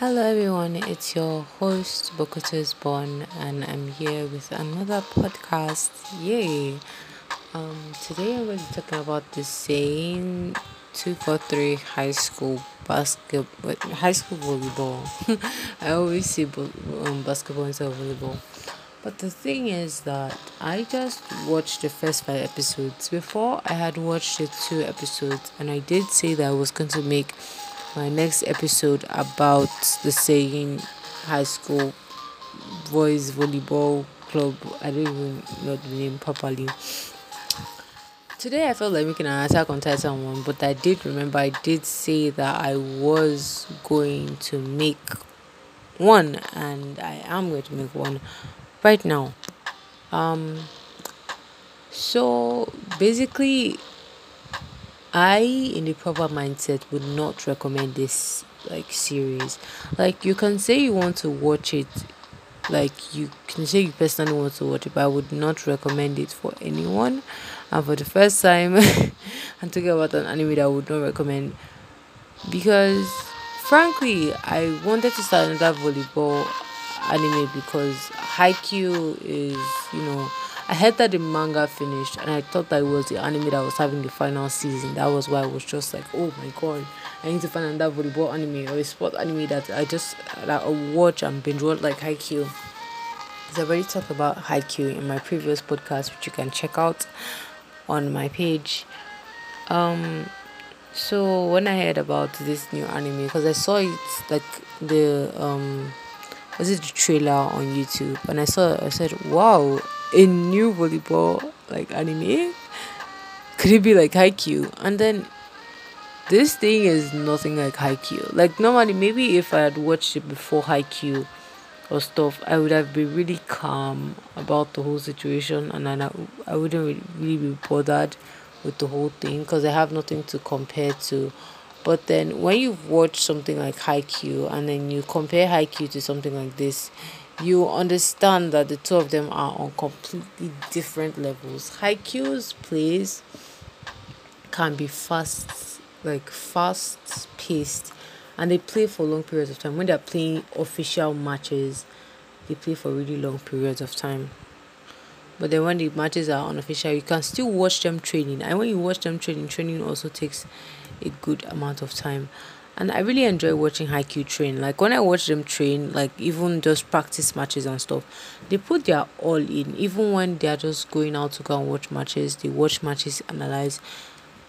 Hello everyone, it's your host Bokuto's Born and I'm here with another podcast. Yay! Um today I'm going to talking about the four three high school basketball high school volleyball. I always say um, basketball instead of volleyball. But the thing is that I just watched the first five episodes. Before I had watched the two episodes and I did say that I was going to make my next episode about the Seiin high school boys volleyball club. I don't even know the name properly. Today I felt like making an attack on Titan one, but I did remember I did say that I was going to make one and I am going to make one right now. Um so basically I, in the proper mindset, would not recommend this like series. Like you can say you want to watch it, like you can say you personally want to watch it, but I would not recommend it for anyone. And for the first time, I'm talking about an anime that I would not recommend because, frankly, I wanted to start another volleyball anime because Haikyuu is, you know I heard that the manga finished and I thought that it was the anime that was having the final season. That was why I was just like, oh my god, I need to find another volleyball anime or a sport anime that I just that I watch and binge watch like Haikyuu. I've already talked about Haikyuu in my previous podcast, which you can check out on my page. Um, so when I heard about this new anime, because I saw it like the um, was it the trailer on YouTube, and I saw, I said, wow, a new volleyball like anime? Could it be like Haikyuu? And then this thing is nothing like Haikyuu. Like normally, maybe if I had watched it before Haikyuu or stuff, I would have been really calm about the whole situation, and then I, I wouldn't really, be bothered with the whole thing because I have nothing to compare to. But then when you watch something like Haikyuu and then you compare Haikyuu to something like this, you understand that the two of them are on completely different levels. Haikyuu's plays can be fast, like fast paced, and they play for long periods of time. When they're playing official matches, they play for really long periods of time. But then when the matches are unofficial, you can still watch them training. And when you watch them training, training also takes a good amount of time and I really enjoy watching Haikyuu train. Like when I watch them train, like even just practice matches and stuff, they put their all in. Even when they're just going out to go and watch matches, they watch matches, analyze.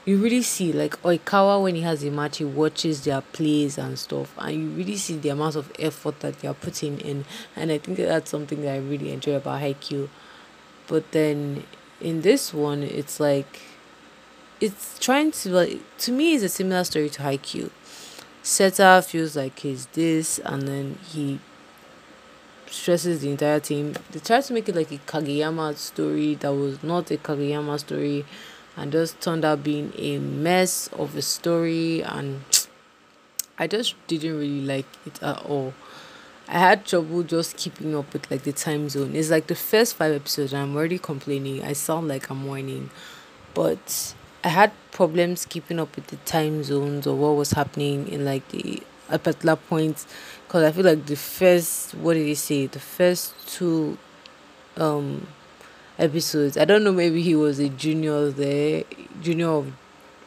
You really see like Oikawa when he has a match, he watches their plays and stuff, and you really see the amount of effort that they are putting in. And I think that's something that I really enjoy about Haikyuu. But then in this one, it's like it's trying to like to me it's a similar story to Haikyuu Seta feels like he's this, and then he stresses the entire team. They try to make it like a Kageyama story that was not a Kageyama story and just turned out being a mess of a story and I just didn't really like it at all. I had trouble just keeping up with like the time zone. It's like the first five episodes I'm already complaining. I sound like I'm whining. But I had problems keeping up with the time zones or what was happening in like the a particular point because I feel like the first what did he say? The first two um episodes I don't know maybe he was a junior there junior of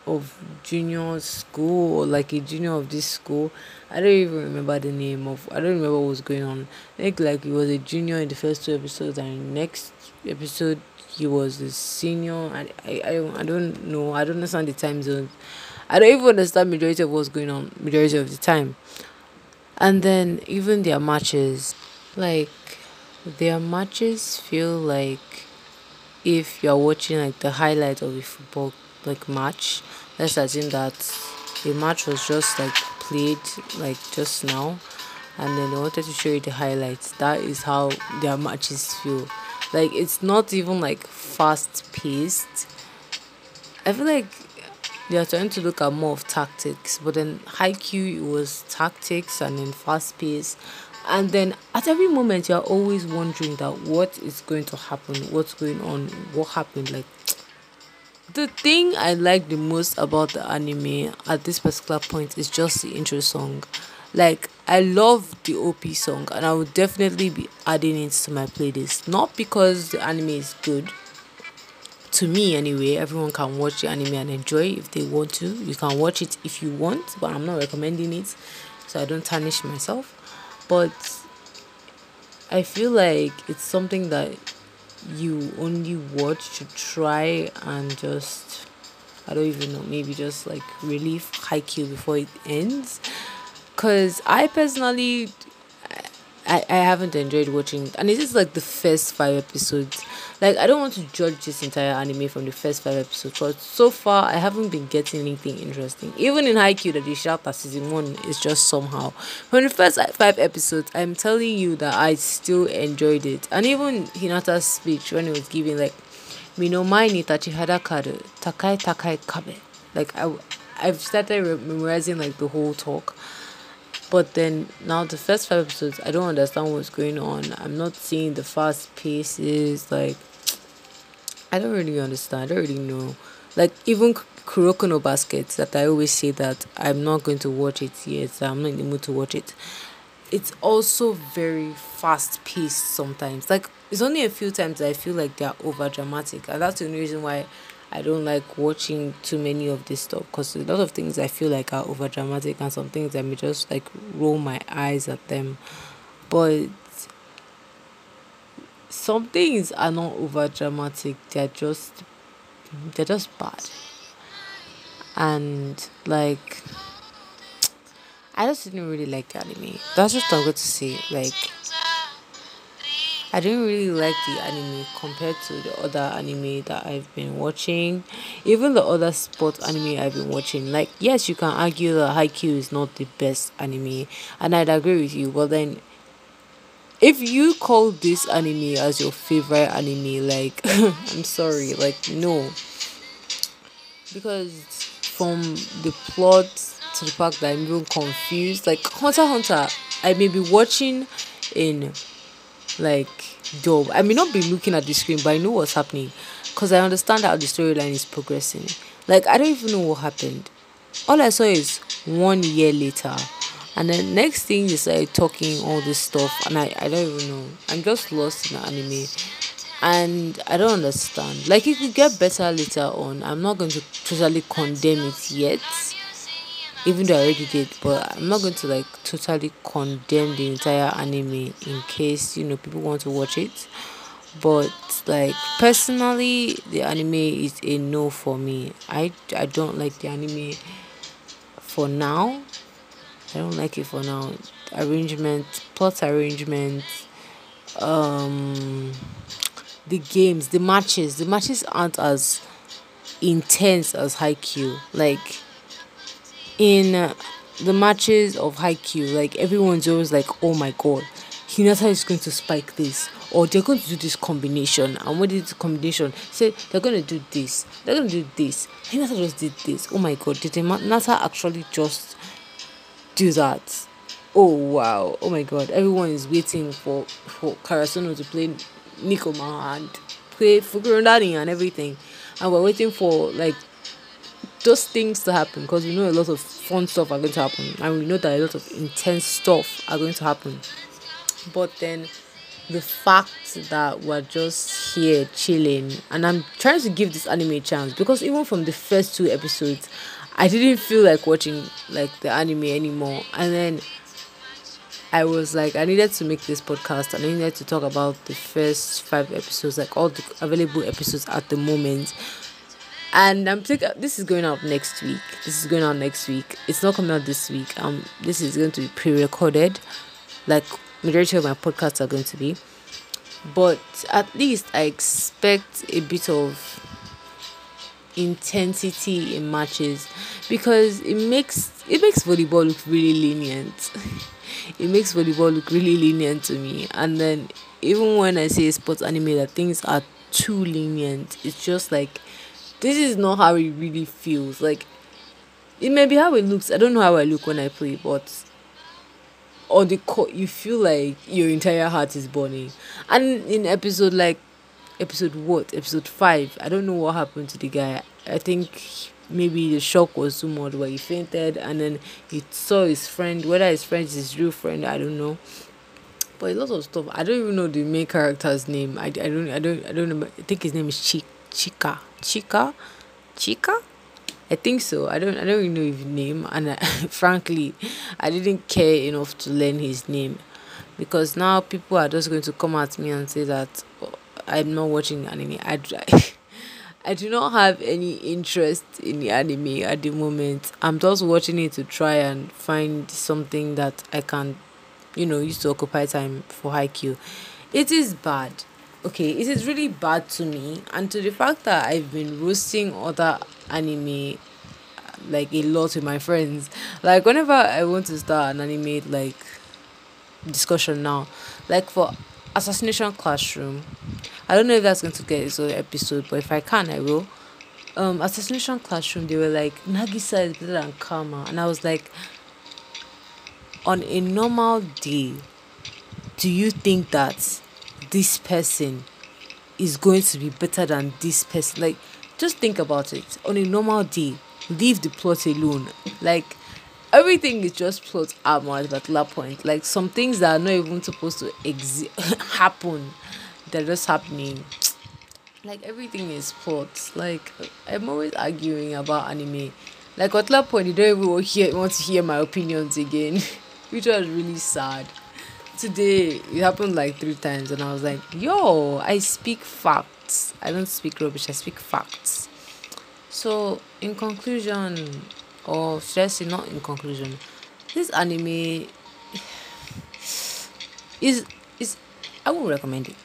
of junior school or like a junior of this school. I don't even remember the name of I don't remember what was going on. I think like he was a junior in the first two episodes and next episode he was a senior and I, I, I don't know i don't understand the time zones. I don't even understand majority of what's going on majority of the time. And then even their matches like their matches feel like if you're watching like the highlight of a football like match let's assume that the match was just like played like just now and then they wanted to show you the highlights that is how their matches feel like it's not even like fast paced. I feel like they are trying to look at more of tactics, but then Haikyuu it was tactics and then fast pace. And then at every moment you're always wondering that what is going to happen, what's going on, what happened. Like the thing I like the most about the anime at this particular point is just the intro song. Like I love the OP song and I would definitely be adding it to my playlist. Not because the anime is good. To me anyway, everyone can watch the anime and enjoy if they want to. You can watch it if you want, but I'm not recommending it so I don't tarnish myself. But I feel like it's something that you only watch to try and just I don't even know, maybe just like relieve Haikyuu before it ends. Cause I personally I, I haven't enjoyed watching and this is like the first five episodes. Like I don't want to judge this entire anime from the first five episodes, but so far I haven't been getting anything interesting. Even in Haikyuu that they shout that season one is just somehow. From the first five episodes, I'm telling you that I still enjoyed it. And even Hinata's speech when he was giving like Mino mai ni tachihara karu takai takai kabe. Like I I've started memorizing like the whole talk but then now the first five episodes, I don't understand what's going on. I'm not seeing the fast paces. Like, I don't really understand. I don't really know. Like even Kuroko no Basket, that I always say that I'm not going to watch it yet. I'm not in the mood to watch it. It's also very fast paced sometimes. Like it's only a few times I feel like they're over dramatic, and that's the only reason why I don't like watching too many of this stuff because a lot of things I feel like are over dramatic and some things I may just like roll my eyes at them. But some things are not over dramatic, they're just they're just bad. And like I just didn't really like the anime. That's just I'm going to say. Like I didn't really like the anime compared to the other anime that I've been watching. Even the other sports anime I've been watching. Like, yes, you can argue that Haikyuu is not the best anime, and I'd agree with you. But then, if you call this anime as your favorite anime, like, I'm sorry, like, no. Because from the plot to the fact that I'm even confused, like, Hunter Hunter, I may be watching in like job. I may not be looking at the screen, but I know what's happening because I understand how the storyline is progressing. Like I don't even know what happened. All I saw is one year later, and then next thing they started talking all this stuff, and I I don't even know. I'm just lost in the anime, and I don't understand. Like it could get better later on. I'm not going to totally condemn it yet even though I already did, but I'm not going to like totally condemn the entire anime in case you know people want to watch it. But like personally, the anime is a no for me. I I don't like the anime for now. I don't like it for now. Arrangement, plot arrangement, um, the games, the matches, the matches aren't as intense as Haikyuu. Like in the matches of Haikyuu, like everyone's always like, oh my god, Hinata is going to spike this, or they're going to do this combination. And what did the combination? Say they're going to do this, they're going to do this. Hinata just did this. Oh my god, did Hinata actually just do that? Oh wow, oh my god, everyone is waiting for for Karasuno to play Nekoma and play Fukurodani and everything, and we're waiting for like those things to happen because we know a lot of fun stuff are going to happen and we know that a lot of intense stuff are going to happen. But then the fact that we're just here chilling and i'm trying to give this anime a chance because even from the first two episodes i didn't feel like watching like the anime anymore. And then I was like, I needed to make this podcast and I needed to talk about the first five episodes, like all the available episodes at the moment and I'm taking this is going out next week. This is going out next week. It's not coming out this week. Um, this is going to be pre-recorded, like majority of my podcasts are going to be. But at least I expect a bit of intensity in matches because it makes it makes volleyball look really lenient. it makes volleyball look really lenient to me. And then even when I say sports anime that things are too lenient, it's just like this is not how it really feels. Like it may be how it looks. I don't know how I look when I play, but on the court you feel like your entire heart is burning. And in episode like episode what? Episode five. I don't know what happened to the guy. I think maybe the shock was too much where he fainted and then he saw his friend whether his friend is his real friend i don't know but a lot of stuff i don't even know the main character's name i, I don't i don't i don't know i think his name is Chi, chika chika chika I think so. I don't I don't even know his name and I, frankly I didn't care enough to learn his name because now people are just going to come at me and say that oh, I'm not watching anime. I, I do not have any interest in the anime at the moment. I'm just watching it to try and find something that I can, you know, use to occupy time for Haikyuu. It is bad. Okay, it is really bad to me and to the fact that I've been roasting other anime like a lot with my friends. Like whenever I want to start an anime like discussion now, like for Assassination Classroom, I don't know if that's going to get its own episode, but if I can, I will. Um, Assassination Classroom, they were like Nagisa is better than Karma, and I was like, on a normal day, do you think that this person is going to be better than this person? Like, just think about it. On a normal day, leave the plot alone. Like everything is just plot armor at that point. Like some things that are not even supposed to exist happen, they're just happening. Like everything is plot. Like I'm always arguing about anime. Like at that point, you don't even hear, want to hear my opinions again, which was really sad. Today it happened like three times, and I was like, "Yo, I speak facts. I don't speak rubbish. I speak facts." So, in conclusion, or say not in conclusion, this anime is is I would recommend it.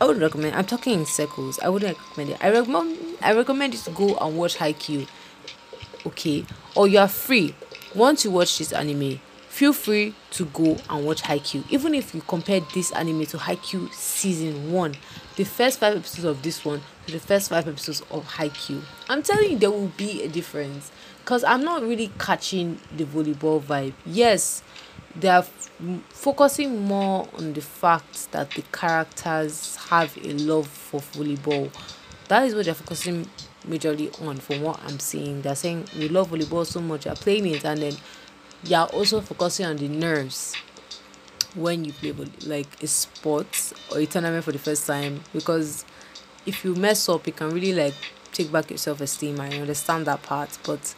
I would recommend. I'm talking in circles. I wouldn't recommend it. I recommend. I recommend you to go and watch Haikyuu. Okay, or you are free. Once you watch this anime, feel free to go and watch Haikyuu. Even if you compare this anime to Haikyuu season one, the first five episodes of this one to the first five episodes of Haikyuu. I'm telling you, there will be a difference because I'm not really catching the volleyball vibe. Yes, they are f- focusing more on the fact that the characters have a love for volleyball. That is what they're focusing majorly on, from what I'm seeing. They're saying we love volleyball so much, you're playing it, and then you're also focusing on the nerves when you play like a sport or a tournament for the first time because if you mess up you can really like take back your self-esteem i understand that part but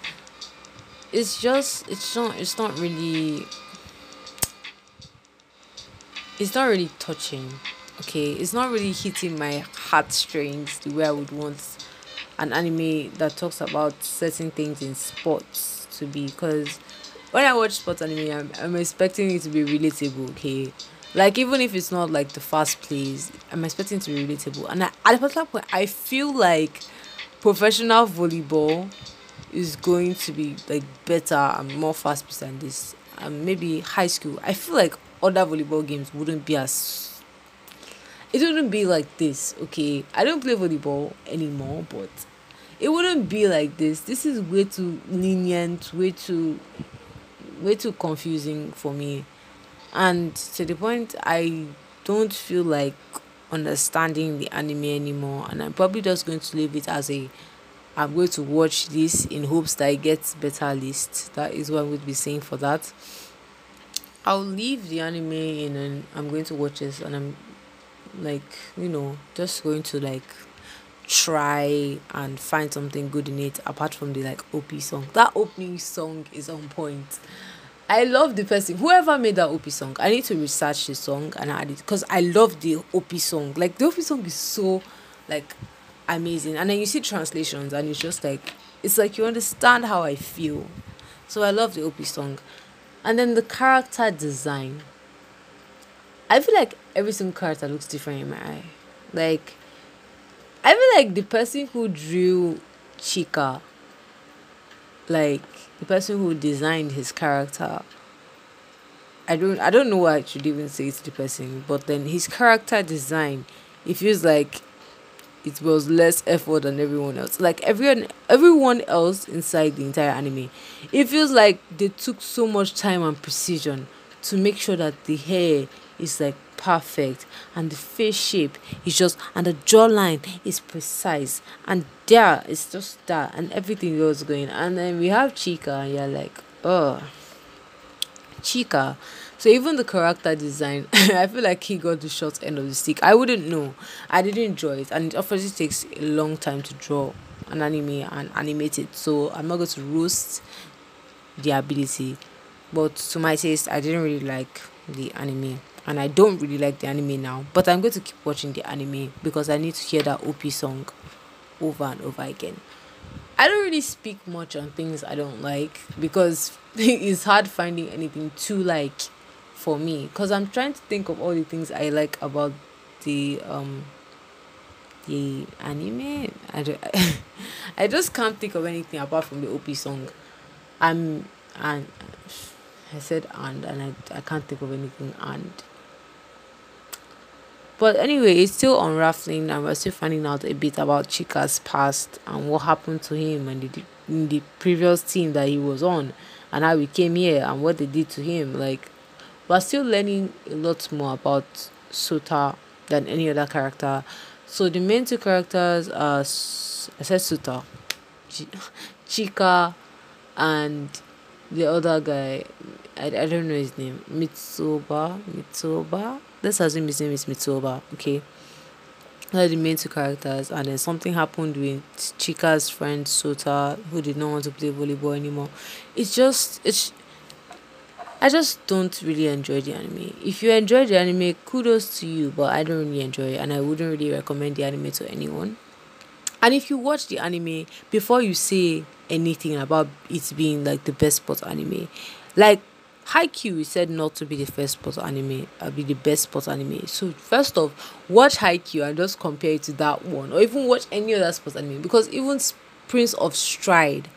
it's just it's not it's not really it's not really touching okay? It's not really hitting my heartstrings the way i would want an anime that talks about certain things in sports to be because when I watch sports anime, I'm, I'm expecting it to be relatable, okay? Like, even if it's not like the fast plays, I'm expecting it to be relatable. And I, at a particular point, I feel like professional volleyball is going to be like better and more fast paced than this. And maybe high school. I feel like other volleyball games wouldn't be as it wouldn't be like this, okay? I don't play volleyball anymore, but it wouldn't be like this. This is way too lenient, way too way too confusing for me. And to the point i don't feel like understanding the anime anymore. And i'm probably just going to leave it as a i'm going to watch this in hopes that it gets better list. That is what i would be saying for that. I'll leave the anime in and i'm going to watch this. And i'm like you know just going to like try and find something good in it apart from the like op song that opening song is on point I love the person whoever made that OP song. I need to research the song and add it because I love the OP song. Like the OP song is so like amazing, and then you see translations and it's just like it's like you understand how I feel. So I love the OP song, and then the character design. I feel like every single character looks different in my eye. Like I feel like the person who drew Chika, like the person who designed his character I don't I don't know why I should even say it's the person, but then his character design, it feels like it was less effort than everyone else. Like everyone everyone else inside the entire anime. It feels like they took so much time and precision to make sure that the hair is like perfect and the face shape is just and the jawline is precise and there it's just that and everything else going. And then we have Chika and you're like oh Chika so even the character design I feel like he got the short end of the stick. I wouldn't know. I didn't enjoy it and it obviously takes a long time to draw an anime and animate it. So I'm not going to roast the ability but to my taste I didn't really like the anime and I don't really like the anime now. But I'm going to keep watching the anime because I need to hear that OP song over and over again. I don't really speak much on things I don't like because it's hard finding anything to like for me because I'm trying to think of all the things I like about the um the anime. I don't, I just can't think of anything apart from the OP song. I'm and I said and and I, I can't think of anything and but anyway, it's still unraveling, and we're still finding out a bit about Chika's past and what happened to him and the, in the previous team that he was on, and how he came here and what they did to him. Like, we're still learning a lot more about Sota than any other character. So the main two characters are I said Sota, Ch- Chika, and the other guy. I, I don't know his name. Mitsuba. Mitsuba let's assume his name is Mitsuba, okay? They're the main two characters, and then something happened with Chika's friend Sota, who did not want to play volleyball anymore. It's just, it's. I just don't really enjoy the anime. If you enjoy the anime, kudos to you, but I don't really enjoy it, and I wouldn't really recommend the anime to anyone. And if you watch the anime before you say anything about it being like the best sports anime, like Haikyuu is said not to be the first sports anime, uh, be the best sports anime. So first off, watch Haikyuu and just compare it to that one, or even watch any other sports anime because even Prince of Stride,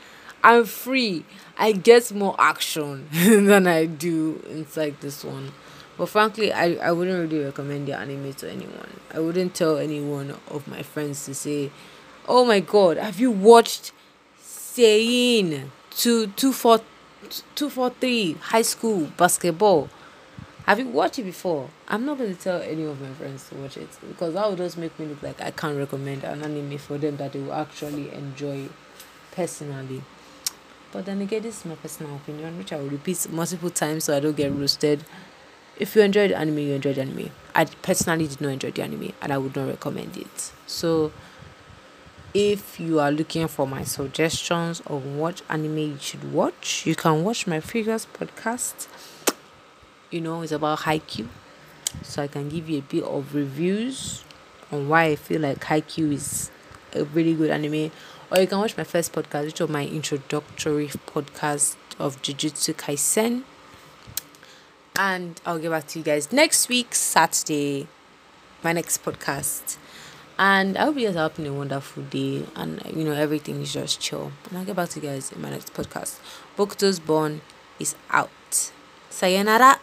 I'm free. I get more action than I do inside this one. But frankly, I, I wouldn't really recommend the anime to anyone. I wouldn't tell anyone of my friends to say, "Oh my God, have you watched Seiin two two four 243 high school basketball. Have you watched it before? I'm not going to tell any of my friends to watch it because that would just make me look like I can't recommend an anime for them that they will actually enjoy personally. But then again, this is my personal opinion, which I will repeat multiple times so I don't get roasted. If you enjoyed anime, you enjoyed anime. I personally did not enjoy the anime and I would not recommend it. So if you are looking for my suggestions on what anime you should watch, you can watch my previous podcast. You know, it's about Haikyuu. So I can give you a bit of reviews on why I feel like Haikyuu is a really good anime. Or you can watch my first podcast, which was my introductory podcast of Jujutsu Kaisen. And I'll get back to you guys next week, Saturday, my next podcast. And I hope you guys are having a wonderful day and you know everything is just chill. And I'll get back to you guys in my next podcast. Bokuto's Born is out. Sayonara.